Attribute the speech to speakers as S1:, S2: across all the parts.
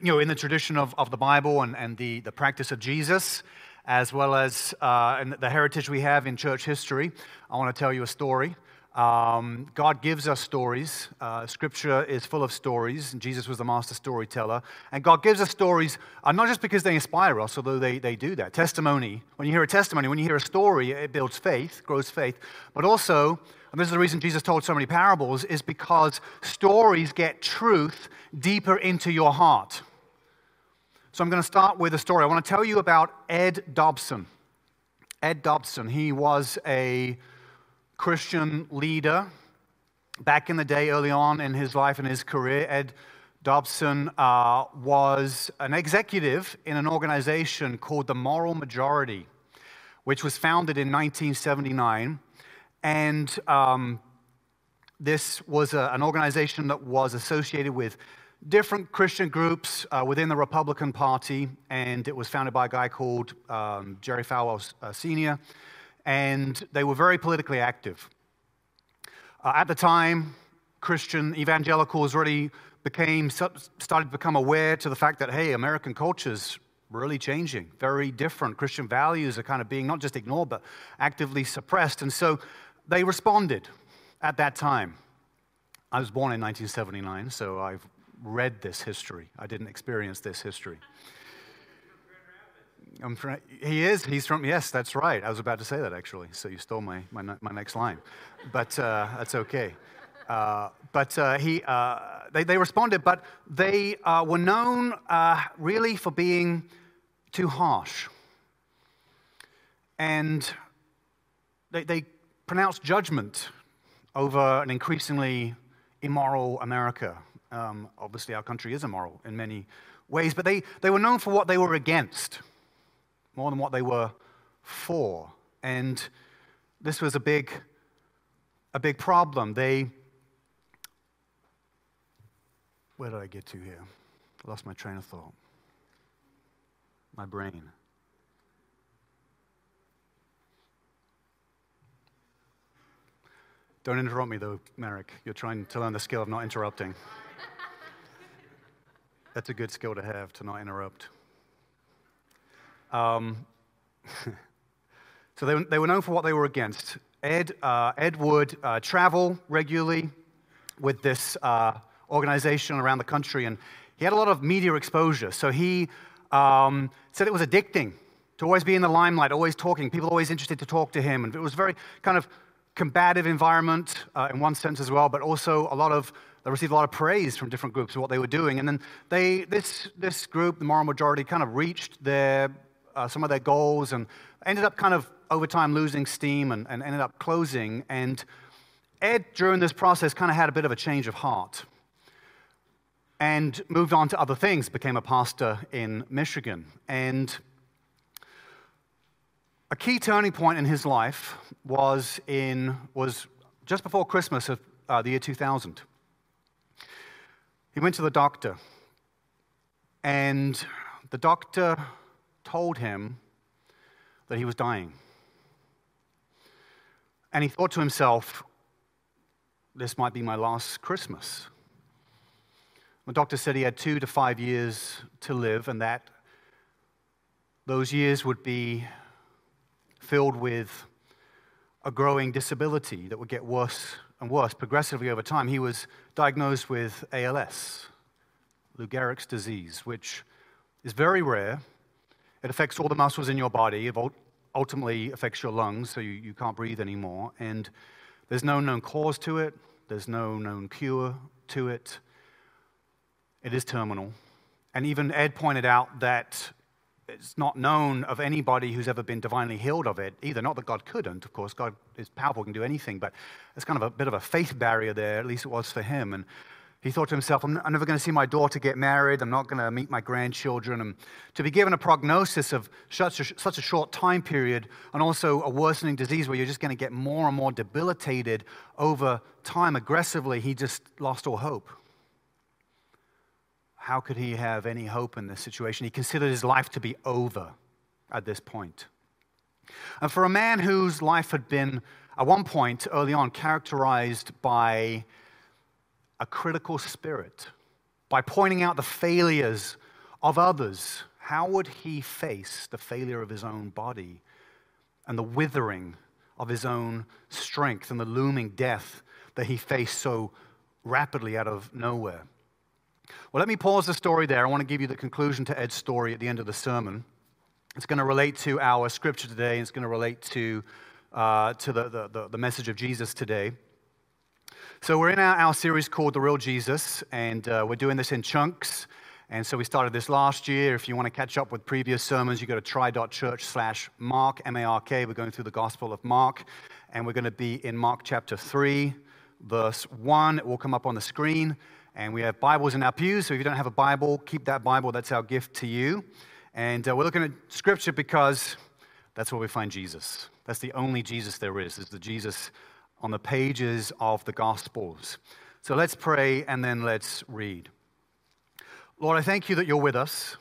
S1: you know, in the tradition of, of the Bible and, and the, the practice of Jesus, as well as uh, the heritage we have in church history, I want to tell you a story. Um, God gives us stories. Uh, scripture is full of stories, Jesus was the master storyteller. And God gives us stories uh, not just because they inspire us, although they, they do that. Testimony, when you hear a testimony, when you hear a story, it builds faith, grows faith. But also, and this is the reason Jesus told so many parables, is because stories get truth deeper into your heart. So I'm going to start with a story. I want to tell you about Ed Dobson. Ed Dobson, he was a Christian leader back in the day, early on in his life and his career. Ed Dobson uh, was an executive in an organization called the Moral Majority, which was founded in 1979. And um, this was a, an organization that was associated with different Christian groups uh, within the Republican Party, and it was founded by a guy called um, Jerry Falwell uh, Sr., and they were very politically active. Uh, at the time, Christian evangelicals really became, started to become aware to the fact that, hey, American culture's really changing, very different. Christian values are kind of being not just ignored, but actively suppressed. And so they responded at that time. I was born in 1979, so I've read this history. I didn't experience this history. I'm from, he is. He's from, yes, that's right. I was about to say that actually. So you stole my, my, my next line. But uh, that's okay. Uh, but uh, he, uh, they, they responded, but they uh, were known uh, really for being too harsh. And they, they pronounced judgment over an increasingly immoral America. Um, obviously, our country is immoral in many ways, but they, they were known for what they were against more than what they were for. And this was a big, a big problem. They, where did I get to here? I lost my train of thought. My brain. Don't interrupt me, though, Merrick. You're trying to learn the skill of not interrupting. That's a good skill to have, to not interrupt. Um, so they, they, were known for what they were against. Ed, uh, Ed would uh, travel regularly with this uh, organization around the country, and he had a lot of media exposure. So he um, said it was addicting to always be in the limelight, always talking. People always interested to talk to him, and it was very kind of combative environment uh, in one sense as well, but also a lot of they received a lot of praise from different groups for what they were doing. And then they, this, this group, the moral majority, kind of reached their uh, some of their goals and ended up kind of over time losing steam and, and ended up closing. And Ed, during this process, kind of had a bit of a change of heart and moved on to other things, became a pastor in Michigan. And a key turning point in his life was, in, was just before Christmas of uh, the year 2000. He went to the doctor, and the doctor told him that he was dying. And he thought to himself, this might be my last Christmas. The doctor said he had two to five years to live, and that those years would be filled with a growing disability that would get worse and worse progressively over time. He was diagnosed with ALS, Lou Gehrig's disease, which is very rare it affects all the muscles in your body. It ultimately affects your lungs, so you, you can't breathe anymore. And there's no known cause to it, there's no known cure to it. It is terminal. And even Ed pointed out that it's not known of anybody who's ever been divinely healed of it either. Not that God couldn't, of course, God is powerful, can do anything, but it's kind of a bit of a faith barrier there, at least it was for him. And he thought to himself, I'm never going to see my daughter get married. I'm not going to meet my grandchildren. And to be given a prognosis of such a, such a short time period and also a worsening disease where you're just going to get more and more debilitated over time aggressively, he just lost all hope. How could he have any hope in this situation? He considered his life to be over at this point. And for a man whose life had been, at one point early on, characterized by a critical spirit by pointing out the failures of others, how would he face the failure of his own body and the withering of his own strength and the looming death that he faced so rapidly out of nowhere? Well, let me pause the story there. I want to give you the conclusion to Ed's story at the end of the sermon. It's going to relate to our scripture today, and it's going to relate to, uh, to the, the, the, message of Jesus today. So, we're in our, our series called The Real Jesus, and uh, we're doing this in chunks. And so we started this last year. If you want to catch up with previous sermons, you go to try.church slash Mark, M-A-R-K. We're going through the Gospel of Mark, and we're going to be in Mark chapter 3, verse 1. It will come up on the screen. And we have Bibles in our pews, so if you don't have a Bible, keep that Bible. That's our gift to you. And uh, we're looking at Scripture because that's where we find Jesus. That's the only Jesus there is, is the Jesus on the pages of the Gospels. So let's pray and then let's read. Lord, I thank you that you're with us.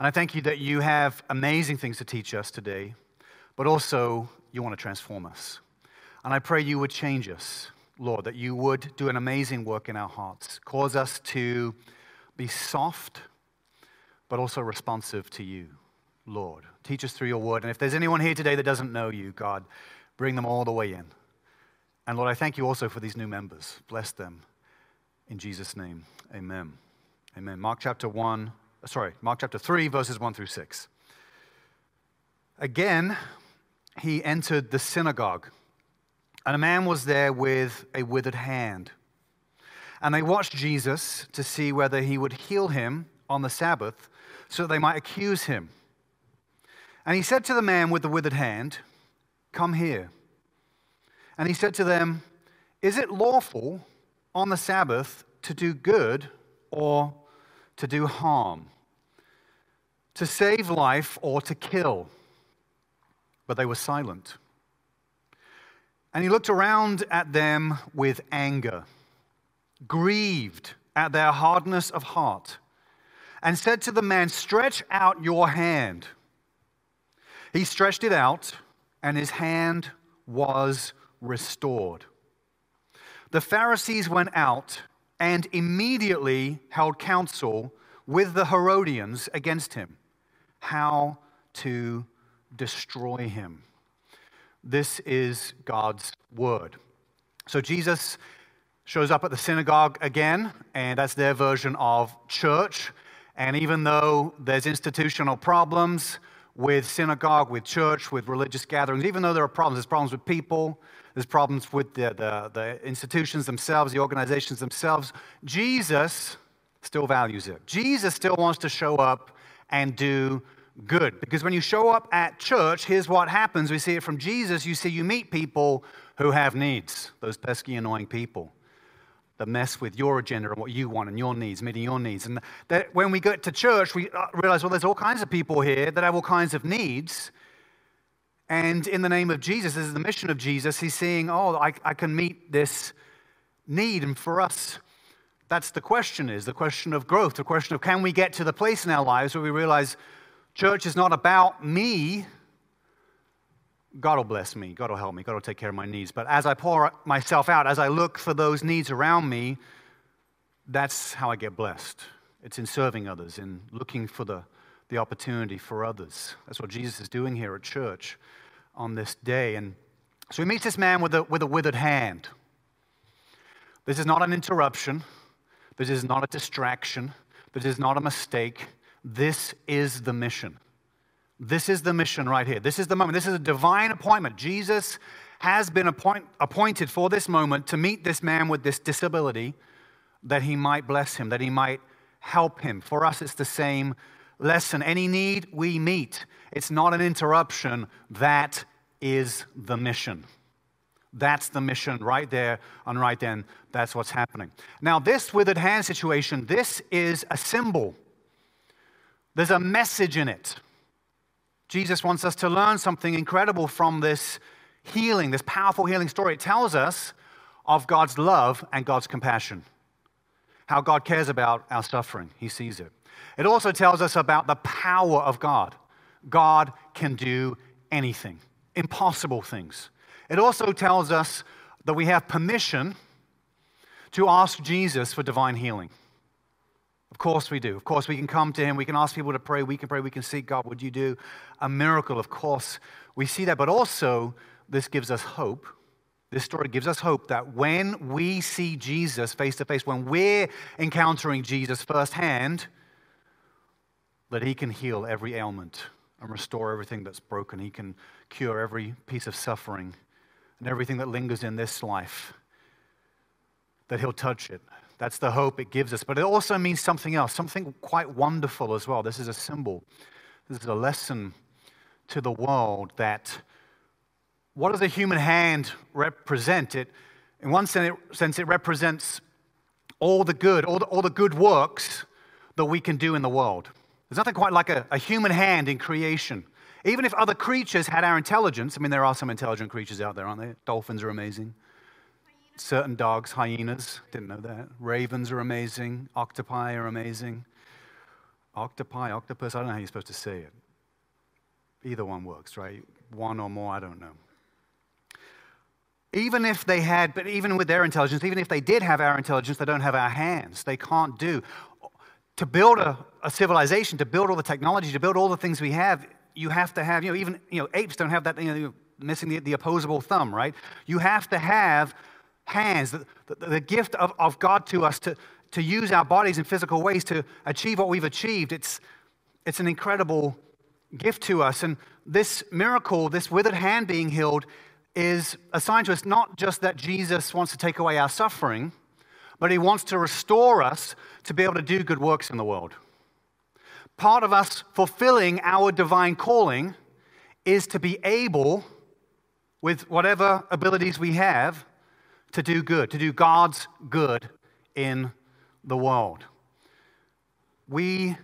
S1: And I thank you that you have amazing things to teach us today, but also you want to transform us. And I pray you would change us. Lord, that you would do an amazing work in our hearts. Cause us to be soft, but also responsive to you, Lord. Teach us through your word. And if there's anyone here today that doesn't know you, God, bring them all the way in. And Lord, I thank you also for these new members. Bless them. In Jesus' name, amen. Amen. Mark chapter 1, uh, sorry, Mark chapter 3, verses 1 through 6. Again, he entered the synagogue and a man was there with a withered hand. And they watched Jesus to see whether he would heal him on the Sabbath so that they might accuse him. And he said to the man with the withered hand, Come here. And he said to them, Is it lawful on the Sabbath to do good or to do harm? To save life or to kill? But they were silent. And he looked around at them with anger, grieved at their hardness of heart, and said to the man, Stretch out your hand. He stretched it out, and his hand was restored. The Pharisees went out and immediately held counsel with the Herodians against him, how to destroy him. This is God's word. So Jesus shows up at the synagogue again, and that's their version of church. And even though there's institutional problems with synagogue, with church, with religious gatherings, even though there are problems, there's problems with people, there's problems with the, the, the institutions themselves, the organizations themselves, Jesus still values it. Jesus still wants to show up and do good. Because when you show up at church, here's what happens. We see it from Jesus. You see, you meet people who have needs, those pesky, annoying people that mess with your agenda and what you want and your needs, meeting your needs. And that when we get to church, we uh, realize, well, there's all kinds of people here that have all kinds of needs. And in the name of Jesus, this is the mission of Jesus, he's saying, oh, I, I can meet this need. And for us, that's the question is the question of growth, the question of can we get to the place in our lives where we realize Church is not about me. God will bless me. God will help me. God will take care of my needs. But as I pour myself out, as I look for those needs around me, that's how I get blessed. It's in serving others, in looking for the, the opportunity for others. That's what Jesus is doing here at church on this day. And so he meets this man with a, with a withered hand. This is not an interruption. This is not a distraction. This is not a mistake. This is the mission. This is the mission right here. This is the moment. This is a divine appointment. Jesus has been appoint, appointed for this moment to meet this man with this disability that he might bless him, that he might help him. For us, it's the same lesson. Any need we meet, it's not an interruption. That is the mission. That's the mission right there and right then. That's what's happening. Now, this withered hand situation, this is a symbol there's a message in it. Jesus wants us to learn something incredible from this healing, this powerful healing story. It tells us of God's love and God's compassion, how God cares about our suffering. He sees it. It also tells us about the power of God. God can do anything, impossible things. It also tells us that we have permission to ask Jesus for divine healing. Of course we do. Of course we can come to Him. We can ask people to pray. We can pray. We can seek God. Would you do a miracle? Of course we see that. But also, this gives us hope. This story gives us hope that when we see Jesus face to face, when we're encountering Jesus firsthand, that He can heal every ailment and restore everything that's broken. He can cure every piece of suffering and everything that lingers in this life, that He'll touch it. That's the hope it gives us. But it also means something else, something quite wonderful as well. This is a symbol, this is a lesson to the world that what does a human hand represent? It, in one sense, it represents all the good, all the, all the good works that we can do in the world. There's nothing quite like a, a human hand in creation. Even if other creatures had our intelligence, I mean, there are some intelligent creatures out there, aren't there? Dolphins are amazing. Certain dogs, hyenas, didn't know that. Ravens are amazing. Octopi are amazing. Octopi, octopus, I don't know how you're supposed to say it. Either one works, right? One or more, I don't know. Even if they had, but even with their intelligence, even if they did have our intelligence, they don't have our hands. They can't do to build a, a, civilization, to build all the technology, to build all the things we have, you have to have, you know, even, you know, apes don't have that, you know, missing the, the opposable thumb, right? You have to have hands, the, the, the gift of, of God to us to, to use our bodies in physical ways to achieve what we've achieved. It's, it's an incredible gift to us. And this miracle, this withered hand being healed, is a sign to us not just that Jesus wants to take away our suffering, but He wants to restore us to be able to do good works in the world. Part of us fulfilling our divine calling is to be able, with whatever abilities we have, to do good, to do God's good in the world. We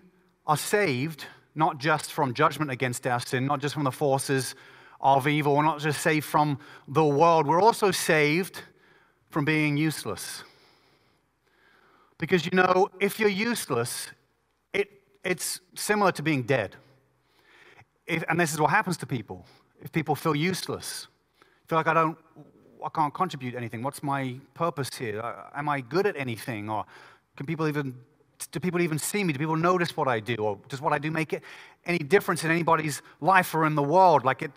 S1: are saved not just from judgment against our sin, not just from the forces of evil, we're not just saved from the world, we're also saved from being useless. Because you know, if you're useless, it, it's similar to being dead. If, and this is what happens to people. If people feel useless, feel like I don't, I can't contribute anything. What's my purpose here? Uh, am I good at anything? Or can people even, do people even see me? Do people notice what I do? Or does what I do make it any difference in anybody's life or in the world? Like it,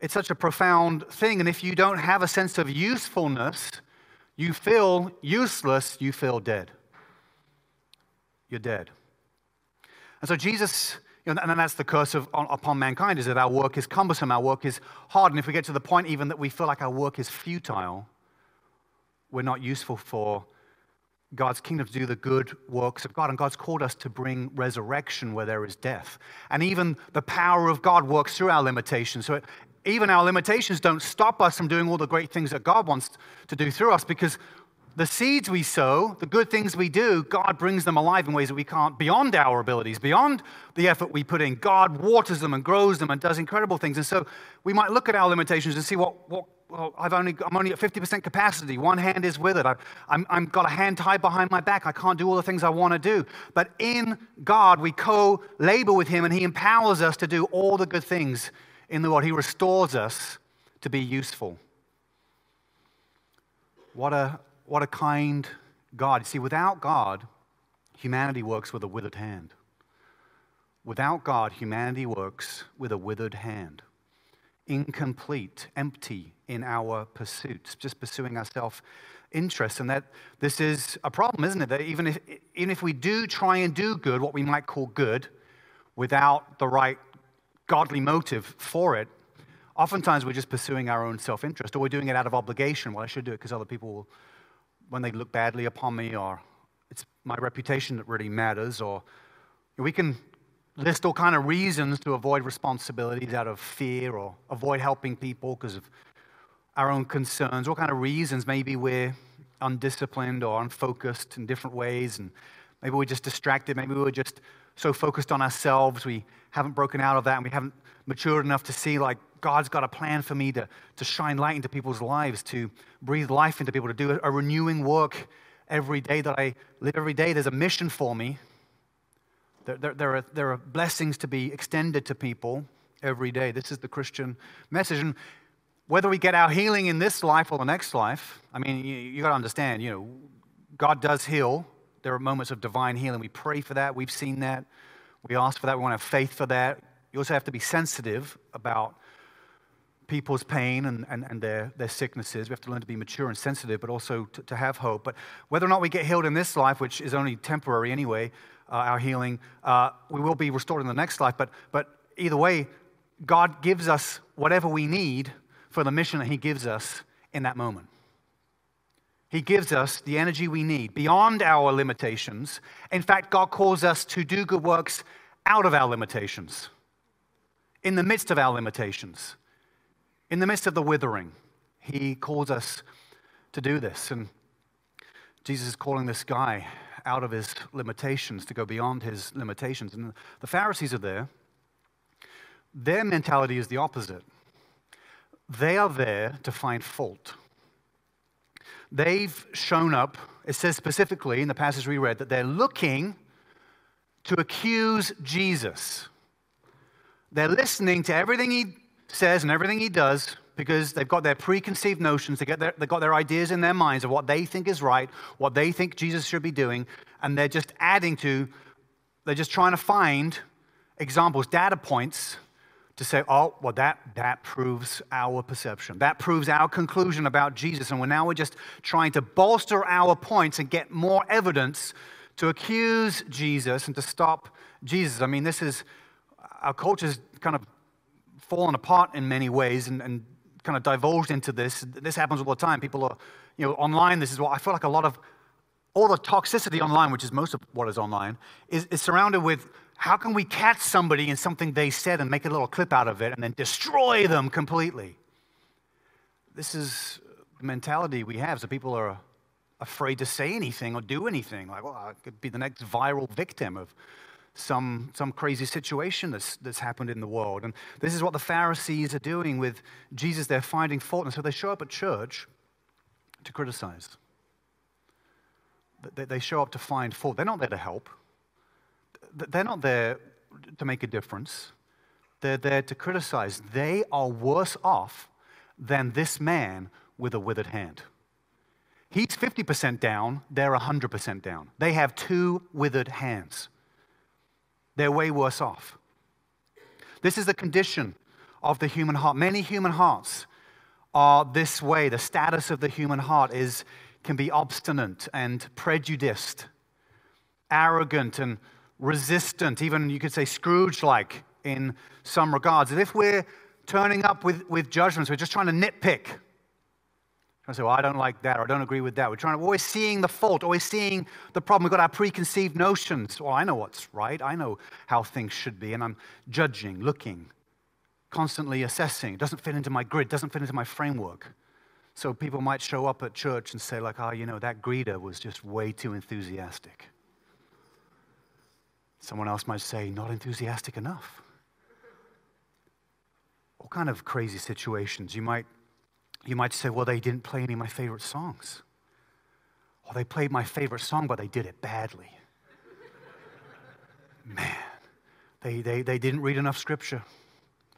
S1: it's such a profound thing. And if you don't have a sense of usefulness, you feel useless, you feel dead you're dead. And so Jesus, you know, and then that's the curse of, upon mankind is that our work is cumbersome, our work is hard. And if we get to the point even that we feel like our work is futile, we're not useful for God's kingdom to do the good works of God. And God's called us to bring resurrection where there is death. And even the power of God works through our limitations. So it, even our limitations don't stop us from doing all the great things that God wants to do through us because the seeds we sow, the good things we do, God brings them alive in ways that we can't, beyond our abilities, beyond the effort we put in. God waters them and grows them and does incredible things. And so we might look at our limitations and see what, what well, I've only, I'm only at 50% capacity. One hand is withered. I've, I'm, I'm got a hand tied behind my back. I can't do all the things I want to do. But in God, we co labor with Him and He empowers us to do all the good things in the world. He restores us to be useful. What a, what a kind God. See, without God, humanity works with a withered hand. Without God, humanity works with a withered hand. Incomplete, empty in our pursuits, just pursuing our self interest. And that this is a problem, isn't it? That even if, even if we do try and do good, what we might call good, without the right godly motive for it, oftentimes we're just pursuing our own self interest or we're doing it out of obligation. Well, I should do it because other people will when they look badly upon me, or it's my reputation that really matters, or we can list all kind of reasons to avoid responsibilities out of fear or avoid helping people because of our own concerns, all kind of reasons. Maybe we're undisciplined or unfocused in different ways, and maybe we're just distracted. Maybe we're just so focused on ourselves we haven't broken out of that, and we haven't matured enough to see like God's got a plan for me to, to shine light into people's lives, to breathe life into people, to do a renewing work every day that I live every day. There's a mission for me. There, there, there, are, there are blessings to be extended to people every day. This is the Christian message. And whether we get our healing in this life or the next life, I mean, you, you got to understand, you know, God does heal there are moments of divine healing. We pray for that. We've seen that. We ask for that. We want to have faith for that. You also have to be sensitive about people's pain and, and, and their, their sicknesses. We have to learn to be mature and sensitive, but also to, to have hope. But whether or not we get healed in this life, which is only temporary anyway, uh, our healing, uh, we will be restored in the next life. But, but either way, God gives us whatever we need for the mission that He gives us in that moment. He gives us the energy we need beyond our limitations. In fact, God calls us to do good works out of our limitations, in the midst of our limitations. In the midst of the withering, he calls us to do this. And Jesus is calling this guy out of his limitations to go beyond his limitations. And the Pharisees are there. Their mentality is the opposite. They are there to find fault. They've shown up, it says specifically in the passage we read, that they're looking to accuse Jesus. They're listening to everything he says and everything he does because they've got their preconceived notions, they their, they've got their ideas in their minds of what they think is right, what they think Jesus should be doing, and they're just adding to, they're just trying to find examples, data points to say, oh, well, that, that proves our perception. That proves our conclusion about Jesus. And we're now we're just trying to bolster our points and get more evidence to accuse Jesus and to stop Jesus. I mean, this is, our culture's kind of fallen apart in many ways and, and kind of divulged into this. This happens all the time. People are, you know, online. This is what I feel like a lot of all the toxicity online, which is most of what is online, is, is surrounded with how can we catch somebody in something they said and make a little clip out of it and then destroy them completely? This is the mentality we have. So people are afraid to say anything or do anything. Like, well, I could be the next viral victim of some, some crazy situation that's, that's happened in the world. And this is what the Pharisees are doing with Jesus. They're finding fault. And so they show up at church to criticize. They, they show up to find fault. They're not there to help, they're not there to make a difference. They're there to criticize. They are worse off than this man with a withered hand. He's 50% down, they're 100% down. They have two withered hands they're way worse off. This is the condition of the human heart. Many human hearts are this way. The status of the human heart is, can be obstinate and prejudiced, arrogant and resistant, even you could say Scrooge like in some regards. If we're turning up with, with judgments, we're just trying to nitpick I say, well, I don't like that, or I don't agree with that. We're trying to, always seeing the fault, always seeing the problem. We've got our preconceived notions. Well, I know what's right. I know how things should be, and I'm judging, looking, constantly assessing. It doesn't fit into my grid, doesn't fit into my framework. So people might show up at church and say, like, oh, you know, that greeter was just way too enthusiastic. Someone else might say, not enthusiastic enough. All kind of crazy situations. You might you might say, well, they didn't play any of my favorite songs. Or they played my favorite song, but they did it badly. Man, they, they, they didn't read enough scripture.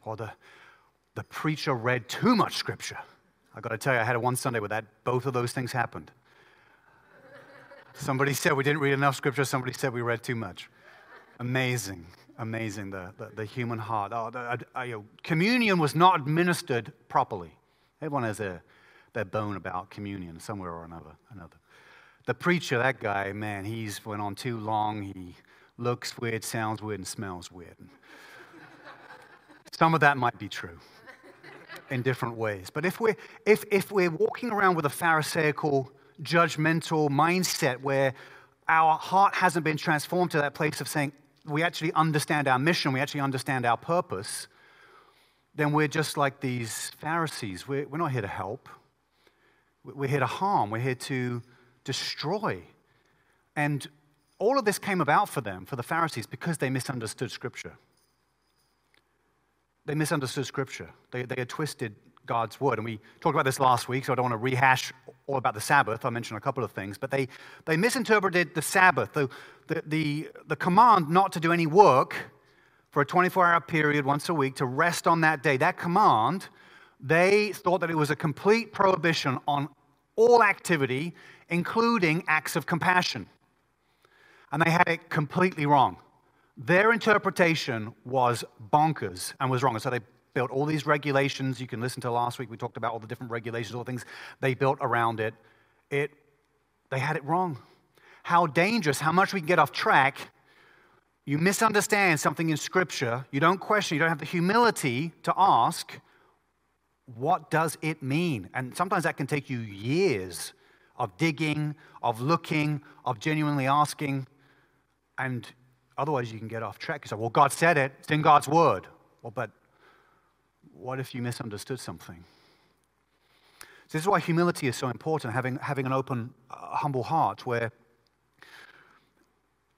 S1: Or the, the preacher read too much scripture. I got to tell you, I had one Sunday where that both of those things happened. Somebody said we didn't read enough scripture. Somebody said we read too much. Amazing, amazing, the, the, the human heart. Oh, the, uh, you know, communion was not administered properly. Everyone has their, their bone about communion somewhere or another. another. The preacher, that guy, man, he's went on too long. He looks weird, sounds weird, and smells weird. Some of that might be true in different ways. But if we're, if, if we're walking around with a Pharisaical, judgmental mindset where our heart hasn't been transformed to that place of saying, we actually understand our mission, we actually understand our purpose, then we're just like these Pharisees. We're, we're not here to help, we're here to harm, we're here to destroy. And all of this came about for them, for the Pharisees, because they misunderstood Scripture. They misunderstood Scripture. They, they had twisted God's word. And we talked about this last week, so I don't want to rehash all about the Sabbath. I mentioned a couple of things. But they, they misinterpreted the Sabbath, the, the, the, the command not to do any work for a 24 hour period once a week to rest on that day. That command, they thought that it was a complete prohibition on all activity, including acts of compassion. and they had it completely wrong. Their interpretation was bonkers and was wrong. So they built all these regulations. You can listen to last week, we talked about all the different regulations, all the things they built around it. It they had it wrong. How dangerous, how much we can get off track. You misunderstand something in Scripture, you don't question, you don't have the humility to ask, what does it mean? And sometimes that can take you years of digging, of looking, of genuinely asking. And otherwise, you can get off track. You say, well, God said it, it's in God's word. Well, but what if you misunderstood something? So this is why humility is so important, having, having an open, uh, humble heart where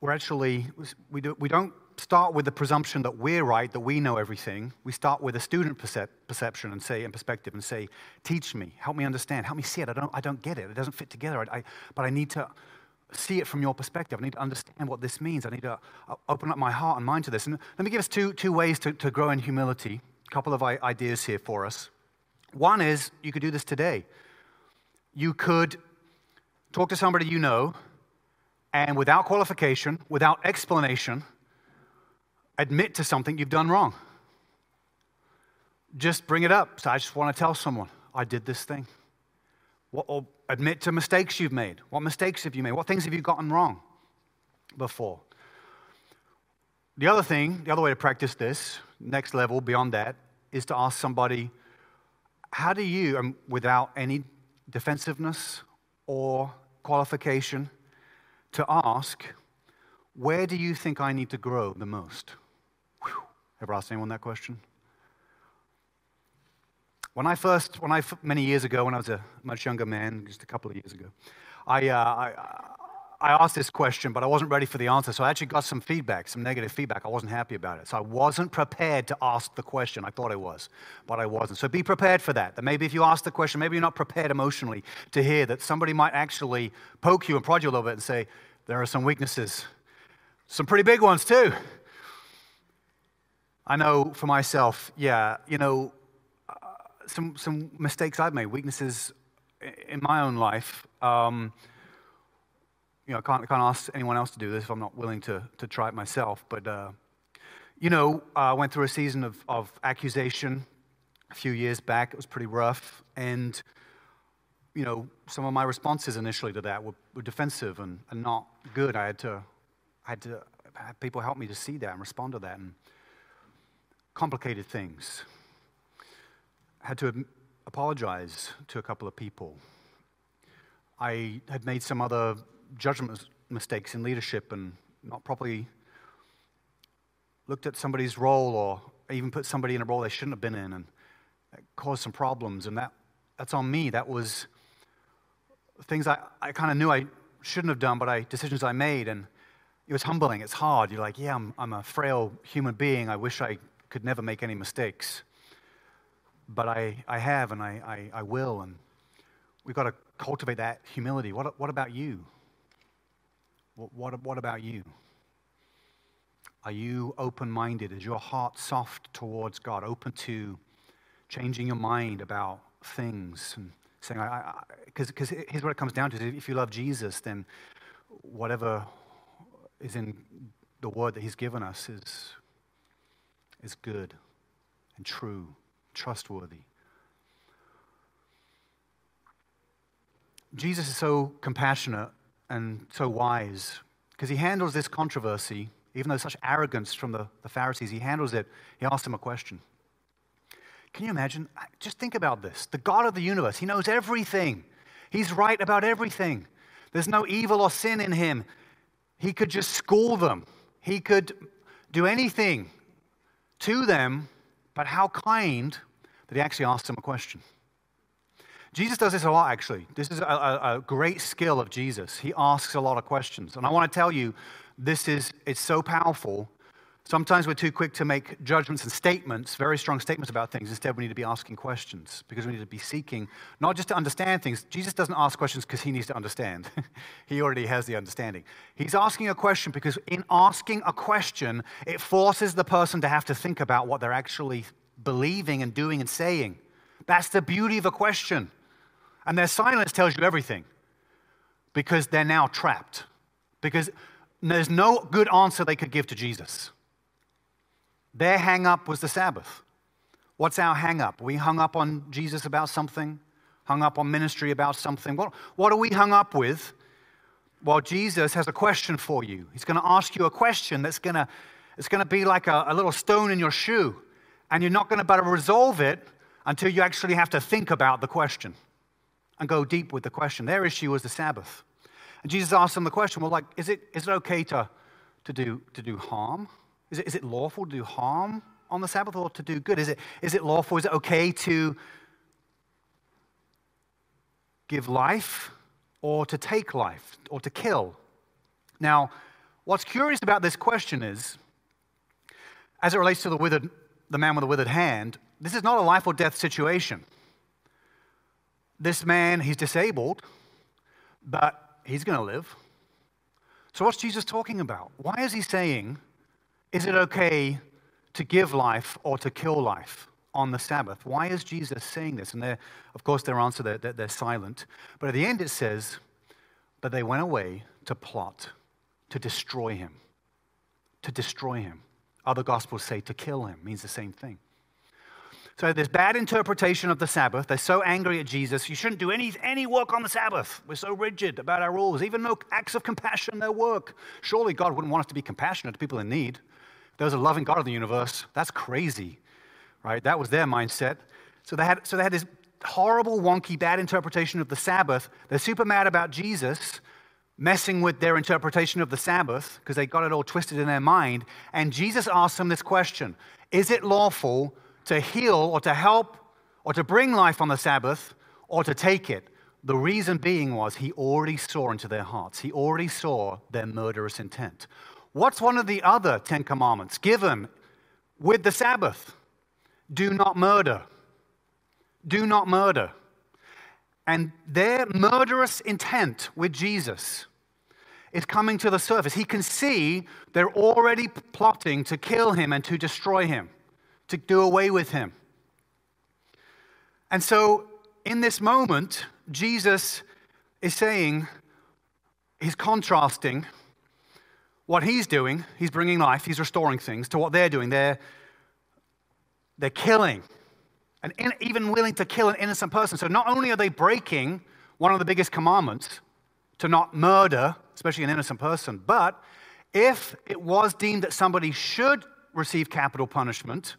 S1: we're actually, we, do, we don't start with the presumption that we're right, that we know everything. We start with a student percep- perception and say, in perspective, and say, teach me, help me understand, help me see it. I don't, I don't get it. It doesn't fit together. I, I, but I need to see it from your perspective. I need to understand what this means. I need to uh, open up my heart and mind to this. And let me give us two, two ways to, to grow in humility. Couple of ideas here for us. One is you could do this today. You could talk to somebody you know, and without qualification, without explanation, admit to something you've done wrong. Just bring it up. So I just want to tell someone, I did this thing. or admit to mistakes you've made. What mistakes have you made? What things have you gotten wrong before? The other thing, the other way to practice this, next level beyond that, is to ask somebody, how do you, um, without any defensiveness or qualification, to ask, where do you think I need to grow the most? Whew. Ever asked anyone that question? When I first, when I, many years ago, when I was a much younger man, just a couple of years ago, I, uh, I, I asked this question, but I wasn't ready for the answer. So I actually got some feedback, some negative feedback. I wasn't happy about it. So I wasn't prepared to ask the question. I thought I was, but I wasn't. So be prepared for that. That maybe if you ask the question, maybe you're not prepared emotionally to hear that somebody might actually poke you and prod you a little bit and say, there are some weaknesses, some pretty big ones too. I know for myself, yeah, you know, uh, some, some mistakes I've made, weaknesses in my own life. Um, you know, I can't, can't ask anyone else to do this if I'm not willing to, to try it myself. But, uh, you know, I went through a season of, of accusation a few years back. It was pretty rough. And, you know, some of my responses initially to that were, were defensive and, and not good. I had to, I had to have people help me to see that and respond to that. And complicated things. I had to apologize to a couple of people. I had made some other judgment mistakes in leadership and not properly looked at somebody's role or even put somebody in a role they shouldn't have been in and caused some problems. And that, that's on me. That was things I, I kind of knew I shouldn't have done, but I, decisions I made. And it was humbling. It's hard. You're like, yeah, I'm, I'm a frail human being. I wish I could never make any mistakes. But I, I have and I, I, I will. And we've got to cultivate that humility. What, what about you? What, what about you? Are you open minded? Is your heart soft towards God, open to changing your mind about things and saying, because here's what it comes down to if you love Jesus, then whatever is in the word that he's given us is, is good and true, trustworthy. Jesus is so compassionate and so wise because he handles this controversy, even though such arrogance from the, the Pharisees, he handles it. He asked them a question. Can you imagine? Just think about this. The God of the universe, he knows everything, he's right about everything. There's no evil or sin in him. He could just school them, he could do anything to them, but how kind that he actually asked them a question. Jesus does this a lot, actually. This is a, a, great skill of Jesus. He asks a lot of questions. And I want to tell you, this is, it's so powerful. Sometimes we're too quick to make judgments and statements, very strong statements about things. Instead, we need to be asking questions because we need to be seeking, not just to understand things. Jesus doesn't ask questions because he needs to understand. he already has the understanding. He's asking a question because in asking a question, it forces the person to have to think about what they're actually believing and doing and saying. That's the beauty of a question. And their silence tells you everything because they're now trapped. Because there's no good answer they could give to Jesus. Their hang up was the Sabbath. What's our hang up? We hung up on Jesus about something, hung up on ministry about something. What, what are we hung up with? Well, Jesus has a question for you. He's going to ask you a question that's going to, it's going to be like a, a little stone in your shoe, and you're not going to be able to resolve it until you actually have to think about the question and go deep with the question. Their issue was the Sabbath. And Jesus asked them the question, well, like, is it, is it okay to, to, do, to do harm? Is it, is it lawful to do harm on the Sabbath or to do good? Is it, is it lawful? Is it okay to give life or to take life or to kill? Now, what's curious about this question is, as it relates to the, withered, the man with the withered hand, this is not a life or death situation. This man, he's disabled, but he's going to live. So, what's Jesus talking about? Why is he saying, is it okay to give life or to kill life on the Sabbath? Why is Jesus saying this? And of course, their answer, they're, they're silent. But at the end, it says, But they went away to plot, to destroy him. To destroy him. Other gospels say to kill him, means the same thing. So this bad interpretation of the Sabbath. They're so angry at Jesus. You shouldn't do any, any work on the Sabbath. We're so rigid about our rules. Even no acts of compassion, no work. Surely God wouldn't want us to be compassionate to people in need. There's a loving God of the universe. That's crazy, right? That was their mindset. So they had, so they had this horrible, wonky, bad interpretation of the Sabbath. They're super mad about Jesus messing with their interpretation of the Sabbath because they got it all twisted in their mind. And Jesus asked them this question Is it lawful to heal or to help or to bring life on the Sabbath or to take it? The reason being was he already saw into their hearts, he already saw their murderous intent. What's one of the other Ten Commandments given with the Sabbath? Do not murder. Do not murder. And their murderous intent with Jesus is coming to the surface. He can see they're already plotting to kill him and to destroy him, to do away with him. And so, in this moment, Jesus is saying, he's contrasting what he's doing, he's bringing life, he's restoring things, to what they're doing. They're, they're killing, and in, even willing to kill an innocent person. So not only are they breaking one of the biggest commandments, to not murder, especially an innocent person, but if it was deemed that somebody should receive capital punishment,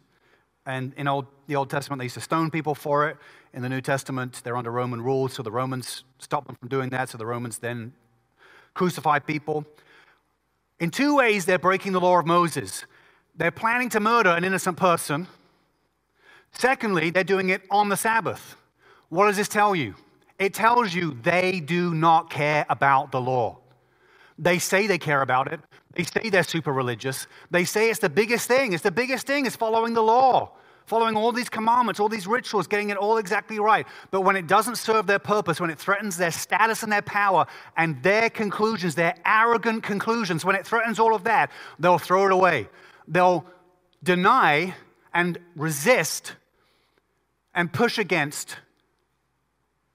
S1: and in old, the Old Testament they used to stone people for it. In the New Testament, they're under Roman rule, so the Romans stopped them from doing that, so the Romans then crucify people. In two ways, they're breaking the law of Moses. They're planning to murder an innocent person. Secondly, they're doing it on the Sabbath. What does this tell you? It tells you they do not care about the law. They say they care about it. They say they're super religious. They say it's the biggest thing. It's the biggest thing is following the law following all these commandments, all these rituals, getting it all exactly right. But when it doesn't serve their purpose, when it threatens their status and their power and their conclusions, their arrogant conclusions, when it threatens all of that, they'll throw it away. They'll deny and resist and push against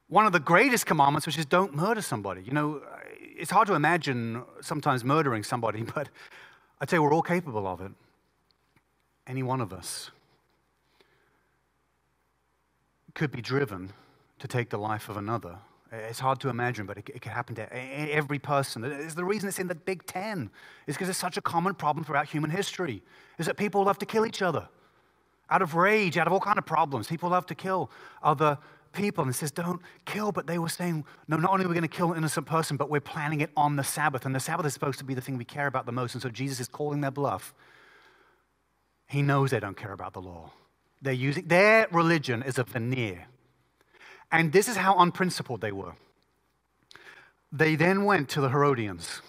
S1: one of the greatest commandments, which is don't murder somebody. You know, it's hard to imagine sometimes murdering somebody, but I'd say we're all capable of it. Any one of us could be driven to take the life of another. It's hard to imagine, but it, it can happen to every person. It's the reason it's in the Big Ten. Is because it's such a common problem throughout human history. Is that people love to kill each other out of rage, out of all kind of problems. People love to kill other people. And says, don't kill. But they were saying, no, not only are we going to kill an innocent person, but we're planning it on the Sabbath. And the Sabbath is supposed to be the thing we care about the most. And so Jesus is calling their bluff. He knows they don't care about the law. They're using their religion is a veneer. And this is how unprincipled they were. They then went to the Herodians.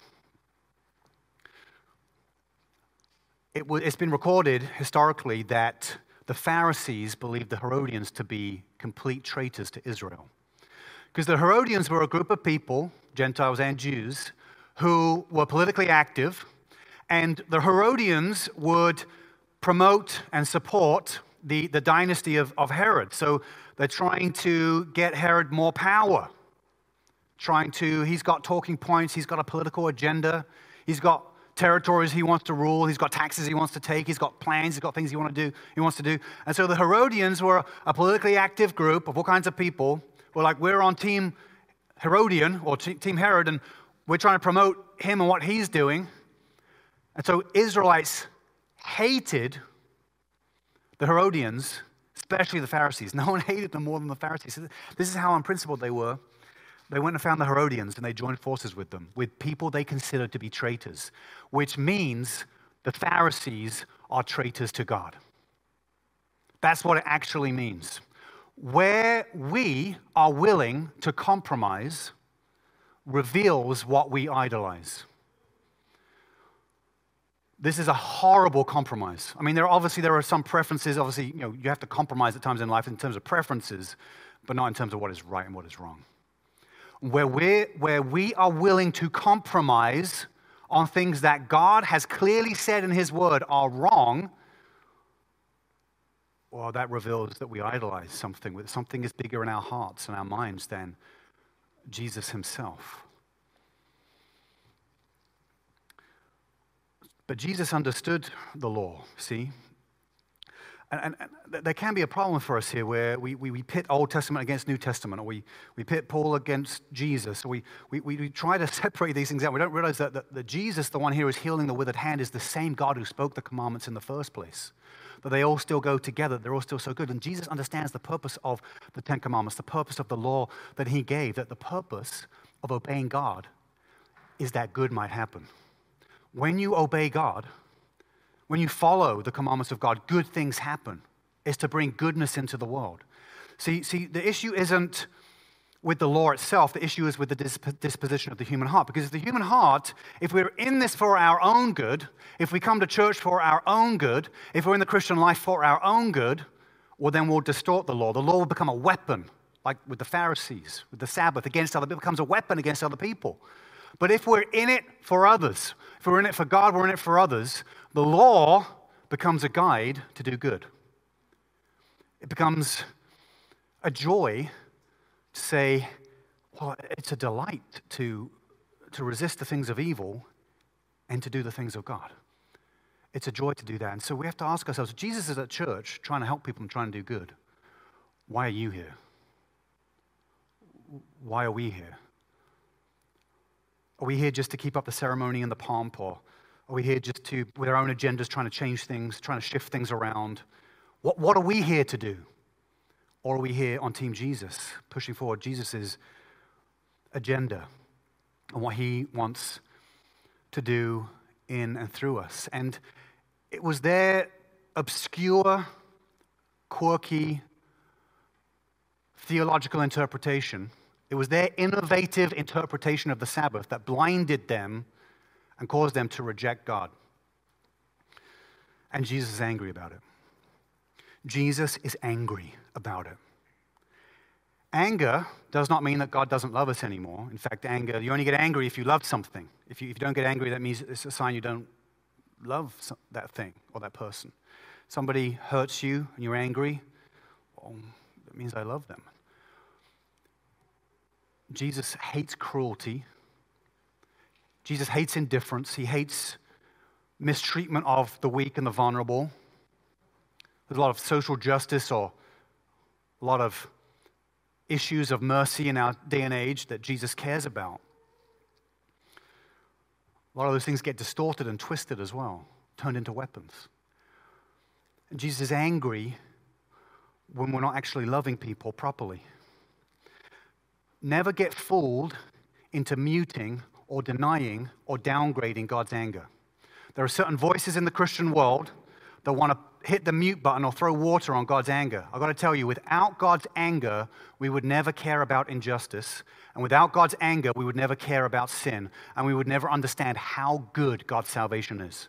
S1: It has been recorded historically that the Pharisees believed the Herodians to be complete traitors to Israel. Because the Herodians were a group of people, Gentiles and Jews, who were politically active, and the Herodians would promote and support the, the dynasty of, of Herod. So they're trying to get Herod more power. Trying to, he's got talking points, he's got a political agenda, he's got territories he wants to rule, he's got taxes he wants to take, he's got plans, he's got things he, want to do, he wants to do. And so the Herodians were a politically active group of all kinds of people. We're like, we're on team Herodian or team Herod, and we're trying to promote him and what he's doing. And so Israelites hated the Herodians, especially the Pharisees. No one hated them more than the Pharisees. This is how unprincipled they were. They went and found the Herodians and they joined forces with them, with people they considered to be traitors, which means the Pharisees are traitors to God. That's what it actually means. Where we are willing to compromise reveals what we idolize. This is a horrible compromise. I mean, there obviously there are some preferences. Obviously, you know, you have to compromise at times in life in terms of preferences, but not in terms of what is right and what is wrong. Where, we where we are willing to compromise on things that God has clearly said in His Word are wrong, well, that reveals that we idolize something. Something is bigger in our hearts and our minds than Jesus Himself. But Jesus understood the law, see? And, and, and, there can be a problem for us here where we, we, we, pit Old Testament against New Testament, or we, we pit Paul against Jesus, or we, we, we try to separate these things out. We don't realize that, that, that Jesus, the one here who's healing the withered hand, is the same God who spoke the commandments in the first place. That they all still go together, they're all still so good. And Jesus understands the purpose of the Ten Commandments, the purpose of the law that he gave, that the purpose of obeying God is that good might happen when you obey God, when you follow the commandments of God, good things happen. Is to bring goodness into the world. See, see, the issue isn't with the law itself, the issue is with the disposition of the human heart. Because the human heart, if we're in this for our own good, if we come to church for our own good, if we're in the Christian life for our own good, well, then we'll distort the law. The law will become a weapon, like with the Pharisees, with the Sabbath, against other people, it becomes a weapon against other people. But if we're in it for others, if we're in it for God, we're in it for others, the law becomes a guide to do good. It becomes a joy to say, well, it's a delight to, to resist the things of evil and to do the things of God. It's a joy to do that. And so we have to ask ourselves Jesus is at church trying to help people and trying to do good. Why are you here? Why are we here? Are we here just to keep up the ceremony and the pomp, or are we here just to, with our own agendas, trying to change things, trying to shift things around? What, what are we here to do? Or are we here on Team Jesus, pushing forward Jesus' agenda and what he wants to do in and through us? And it was their obscure, quirky, theological interpretation it was their innovative interpretation of the Sabbath that blinded them and caused them to reject God. And Jesus is angry about it. Jesus is angry about it. Anger does not mean that God doesn't love us anymore. In fact, anger, you only get angry if you love something. If you, if you don't get angry, that means it's a sign you don't love that thing or that person. Somebody hurts you and you're angry, well, that means I love them. Jesus hates cruelty. Jesus hates indifference. He hates mistreatment of the weak and the vulnerable. There's a lot of social justice or a lot of issues of mercy in our day and age that Jesus cares about. A lot of those things get distorted and twisted as well, turned into weapons. And Jesus is angry when we're not actually loving people properly. Never get fooled into muting or denying or downgrading God's anger. There are certain voices in the Christian world that want to hit the mute button or throw water on God's anger. I've got to tell you, without God's anger, we would never care about injustice. And without God's anger, we would never care about sin. And we would never understand how good God's salvation is.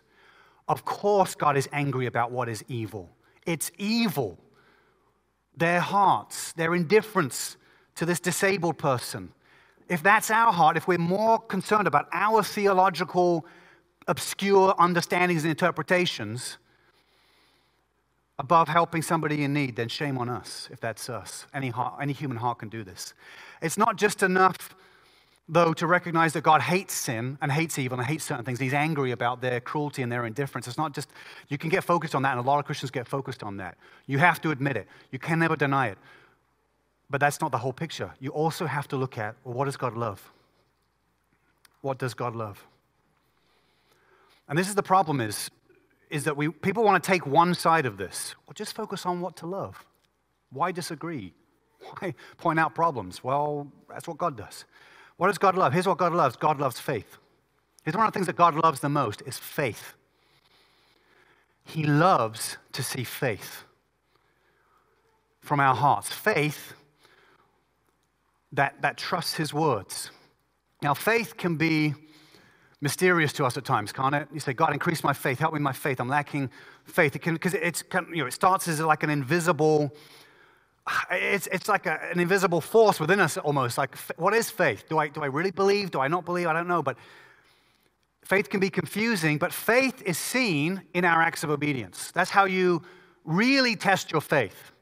S1: Of course, God is angry about what is evil. It's evil. Their hearts, their indifference, to this disabled person, if that's our heart, if we're more concerned about our theological, obscure understandings and interpretations above helping somebody in need, then shame on us if that's us. Any, heart, any human heart can do this. It's not just enough though, to recognize that God hates sin and hates evil and hates certain things. He's angry about their cruelty and their indifference. It's not just, you can get focused on that, and a lot of Christians get focused on that. You have to admit it, you can never deny it. But that's not the whole picture. You also have to look at well, what does God love? What does God love? And this is the problem is, is that we, people want to take one side of this. Well, just focus on what to love. Why disagree? Why point out problems? Well, that's what God does. What does God love? Here's what God loves God loves faith. Here's one of the things that God loves the most is faith. He loves to see faith from our hearts. Faith that, that trusts his words. Now, faith can be mysterious to us at times, can't it? You say, God, increase my faith, help me my faith. I'm lacking faith. Because it it's, you know, it starts as like an invisible it's, it's like a, an invisible force within us almost. Like, what is faith? Do I, do I really believe? Do I not believe? I don't know. But faith can be confusing, but faith is seen in our acts of obedience. That's how you really test your faith,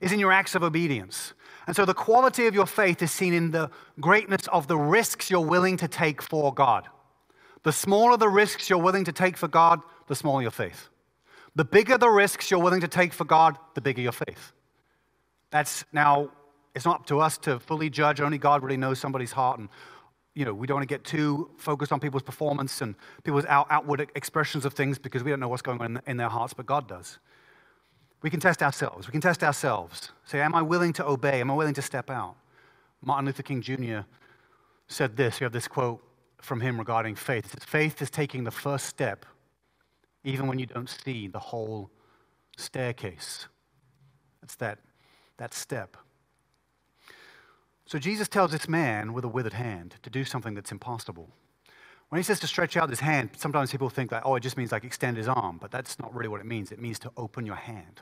S1: is in your acts of obedience. And so the quality of your faith is seen in the greatness of the risks you're willing to take for God. The smaller the risks you're willing to take for God, the smaller your faith. The bigger the risks you're willing to take for God, the bigger your faith. That's now, it's not up to us to fully judge. Only God really knows somebody's heart. And, you know, we don't want to get too focused on people's performance and people's out, outward expressions of things because we don't know what's going on in, in their hearts, but God does. We can test ourselves. We can test ourselves. Say, am I willing to obey? Am I willing to step out? Martin Luther King Jr. said this. We have this quote from him regarding faith. It says, Faith is taking the first step even when you don't see the whole staircase. It's that that step. So Jesus tells this man with a withered hand to do something that's impossible. When he says to stretch out his hand, sometimes people think that, oh, it just means like extend his arm, but that's not really what it means. It means to open your hand.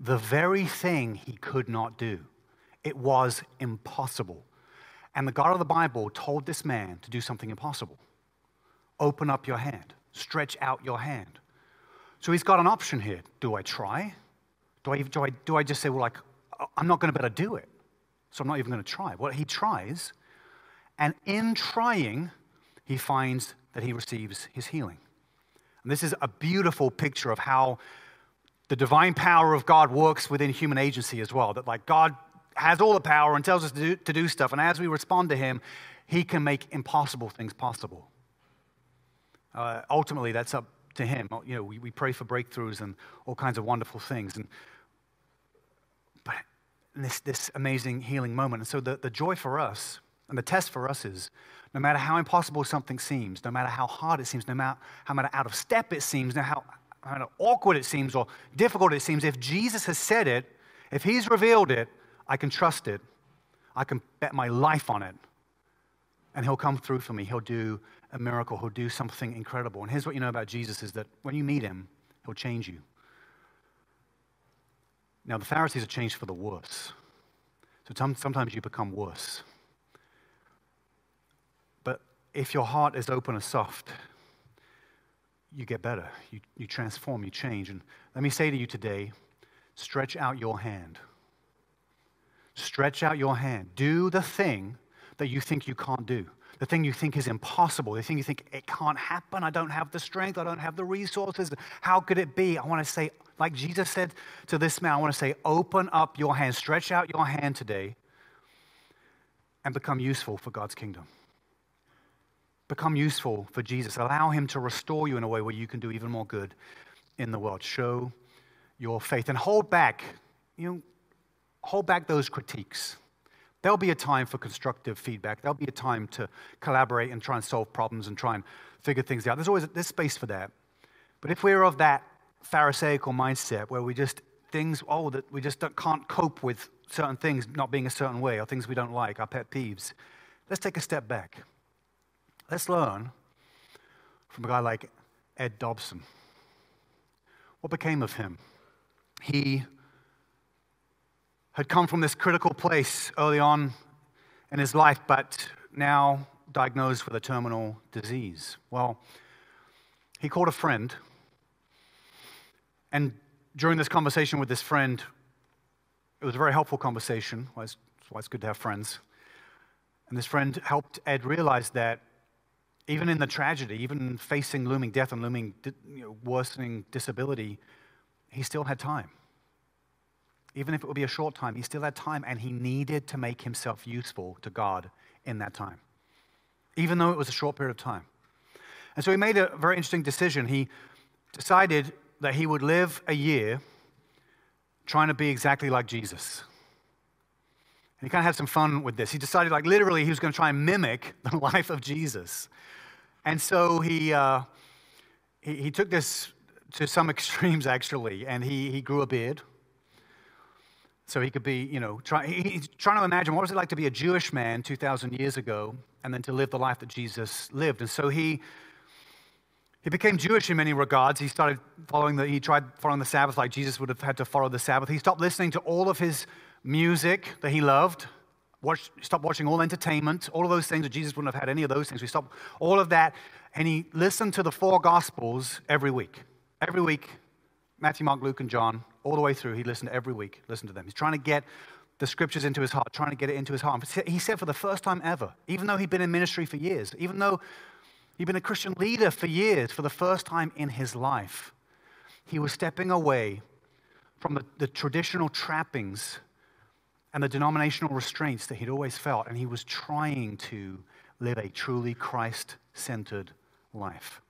S1: The very thing he could not do. It was impossible. And the God of the Bible told this man to do something impossible open up your hand, stretch out your hand. So he's got an option here. Do I try? Do I, do I, do I just say, well, like, I'm not going to be able to do it. So I'm not even going to try. Well, he tries, and in trying, he finds that he receives his healing. And this is a beautiful picture of how the divine power of God works within human agency as well. That, like, God has all the power and tells us to do, to do stuff, and as we respond to him, he can make impossible things possible. Uh, ultimately, that's up to him. You know, we, we pray for breakthroughs and all kinds of wonderful things. And but this, this amazing healing moment. And so the, the joy for us and the test for us is no matter how impossible something seems, no matter how hard it seems, no matter how matter out of step it seems, no matter how, how awkward it seems or difficult it seems, if Jesus has said it, if he's revealed it, I can trust it. I can bet my life on it. And he'll come through for me. He'll do a miracle. He'll do something incredible. And here's what you know about Jesus is that when you meet him, he'll change you. Now, the Pharisees are changed for the worse. So sometimes you become worse. But if your heart is open and soft, you get better. You, you transform, you change. And let me say to you today stretch out your hand. Stretch out your hand. Do the thing that you think you can't do the thing you think is impossible, the thing you think it can't happen, I don't have the strength, I don't have the resources, how could it be? I want to say, like Jesus said to this man, I want to say, open up your hand, stretch out your hand today, and become useful for God's kingdom. Become useful for Jesus. Allow Him to restore you in a way where you can do even more good in the world. Show your faith and hold back, you know, hold back those critiques. There'll be a time for constructive feedback. There'll be a time to collaborate and try and solve problems and try and figure things out. There's always there's space for that. But if we're of that Pharisaical mindset where we just things, oh, that we just can't cope with certain things not being a certain way or things we don't like, our pet peeves, let's take a step back. Let's learn from a guy like Ed Dobson. What became of him? He had come from this critical place early on in his life, but now diagnosed with a terminal disease. Well, he called a friend, and during this conversation with this friend, it was a very helpful conversation. That's why it's good to have friends. And this friend helped Ed realize that even in the tragedy, even facing looming death and looming you know, worsening disability, he still had time. Even if it would be a short time, he still had time and he needed to make himself useful to God in that time, even though it was a short period of time. And so he made a very interesting decision. He decided that he would live a year trying to be exactly like Jesus. And he kind of had some fun with this. He decided, like, literally, he was going to try and mimic the life of Jesus. And so he, uh, he, he, took this to some extremes, actually, and he, he grew a beard. So he could be, you know, try, he's trying to imagine what was it like to be a Jewish man 2,000 years ago and then to live the life that Jesus lived. And so he, he became Jewish in many regards. He started following the, he tried following the Sabbath like Jesus would have had to follow the Sabbath. He stopped listening to all of his music that he loved. Watch, stopped watching all entertainment, all of those things Jesus wouldn't have had any of those things. We stopped all of that, and he listened to the four Gospels every week. Every week, Matthew, Mark, Luke, and John, all the way through, he listened every week, listened to them. He's trying to get the scriptures into his heart, trying to get it into his heart. He said for the first time ever, even though he'd been in ministry for years, even though he'd been a Christian leader for years, for the first time in his life, he was stepping away from the, the traditional trappings and the denominational restraints that he'd always felt, and he was trying to live a truly Christ centered life.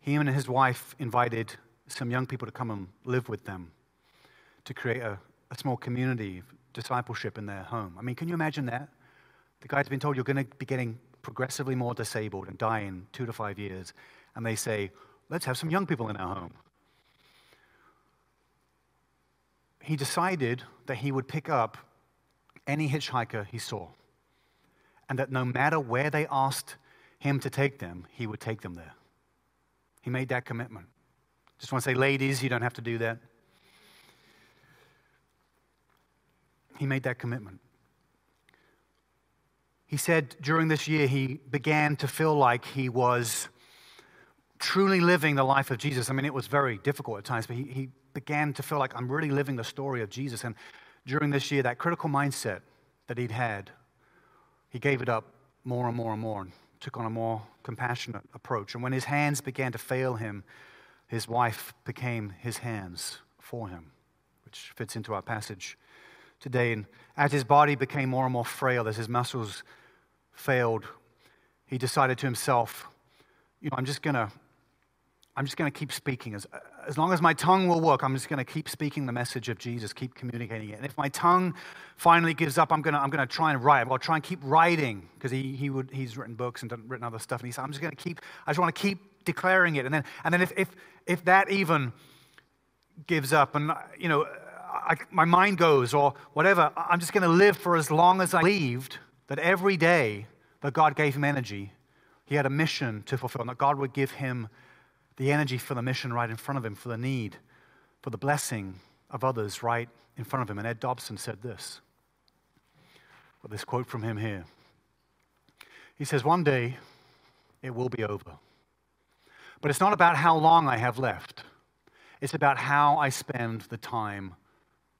S1: He and his wife invited some young people to come and live with them to create a, a small community of discipleship in their home. I mean, can you imagine that? The guy's been told you're going to be getting progressively more disabled and die in two to five years, and they say, let's have some young people in our home. He decided that he would pick up any hitchhiker he saw, and that no matter where they asked him to take them, he would take them there. He made that commitment. Just want to say, ladies, you don't have to do that. He made that commitment. He said during this year he began to feel like he was truly living the life of Jesus. I mean, it was very difficult at times, but he, he began to feel like I'm really living the story of Jesus. And during this year, that critical mindset that he'd had, he gave it up more and more and more and took on a more compassionate approach. And when his hands began to fail him, his wife became his hands for him, which fits into our passage today. And as his body became more and more frail, as his muscles failed, he decided to himself, you know, I'm just going to I'm just going to keep speaking. As, as long as my tongue will work, I'm just going to keep speaking the message of Jesus, keep communicating it. And if my tongue finally gives up, I'm going to, I'm going to try and write. I'll try and keep writing because he, he would, he's written books and written other stuff. And he said, I'm just going to keep, I just want to keep declaring it. And then, and then if, if, if that even gives up and, you know, I, my mind goes or whatever, I'm just going to live for as long as I believed that every day that God gave him energy, he had a mission to fulfill, and that God would give him the energy for the mission right in front of him, for the need, for the blessing of others right in front of him. And Ed Dobson said this. Got this quote from him here. He says, One day it will be over. But it's not about how long I have left, it's about how I spend the time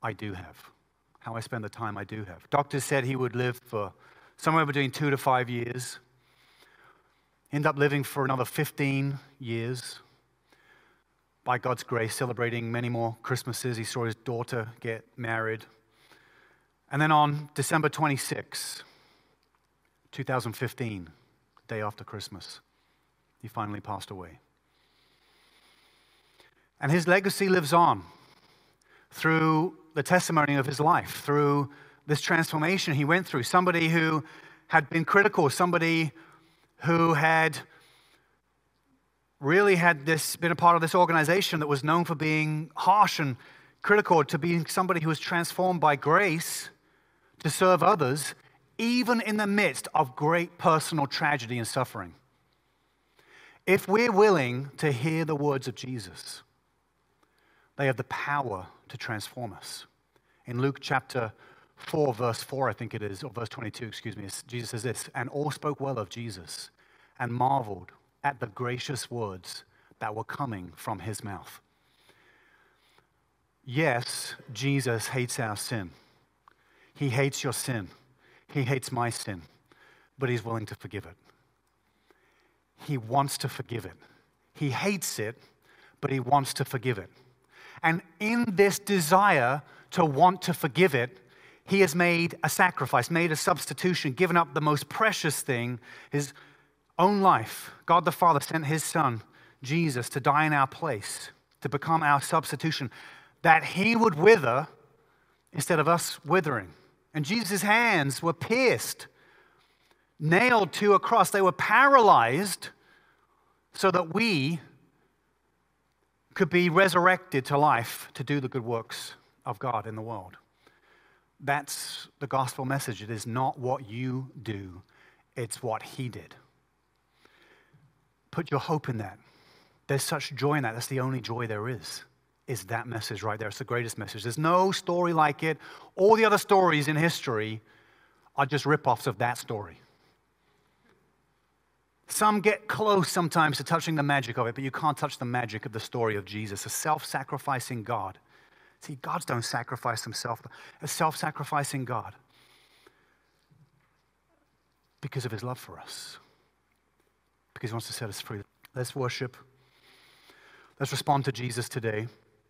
S1: I do have. How I spend the time I do have. Doctors said he would live for somewhere between two to five years. End up living for another 15 years by God's grace, celebrating many more Christmases. He saw his daughter get married. And then on December 26, 2015, day after Christmas, he finally passed away. And his legacy lives on through the testimony of his life, through this transformation he went through. Somebody who had been critical, somebody who had really had this been a part of this organization that was known for being harsh and critical, to being somebody who was transformed by grace to serve others, even in the midst of great personal tragedy and suffering. If we're willing to hear the words of Jesus, they have the power to transform us. In Luke chapter 4, verse 4, I think it is, or verse 22, excuse me, Jesus says this, and all spoke well of Jesus and marveled at the gracious words that were coming from his mouth. Yes, Jesus hates our sin. He hates your sin. He hates my sin, but he's willing to forgive it. He wants to forgive it. He hates it, but he wants to forgive it. And in this desire to want to forgive it, he has made a sacrifice, made a substitution, given up the most precious thing, his own life. God the Father sent his son, Jesus, to die in our place, to become our substitution, that he would wither instead of us withering. And Jesus' hands were pierced, nailed to a cross. They were paralyzed so that we could be resurrected to life to do the good works of God in the world. That's the gospel message. It is not what you do, it's what He did. Put your hope in that. There's such joy in that. That's the only joy there is, is that message right there. It's the greatest message. There's no story like it. All the other stories in history are just rip-offs of that story. Some get close sometimes to touching the magic of it, but you can't touch the magic of the story of Jesus, a self sacrificing God. See, gods don't sacrifice themselves, a self sacrificing God because of his love for us, because he wants to set us free. Let's worship. Let's respond to Jesus today.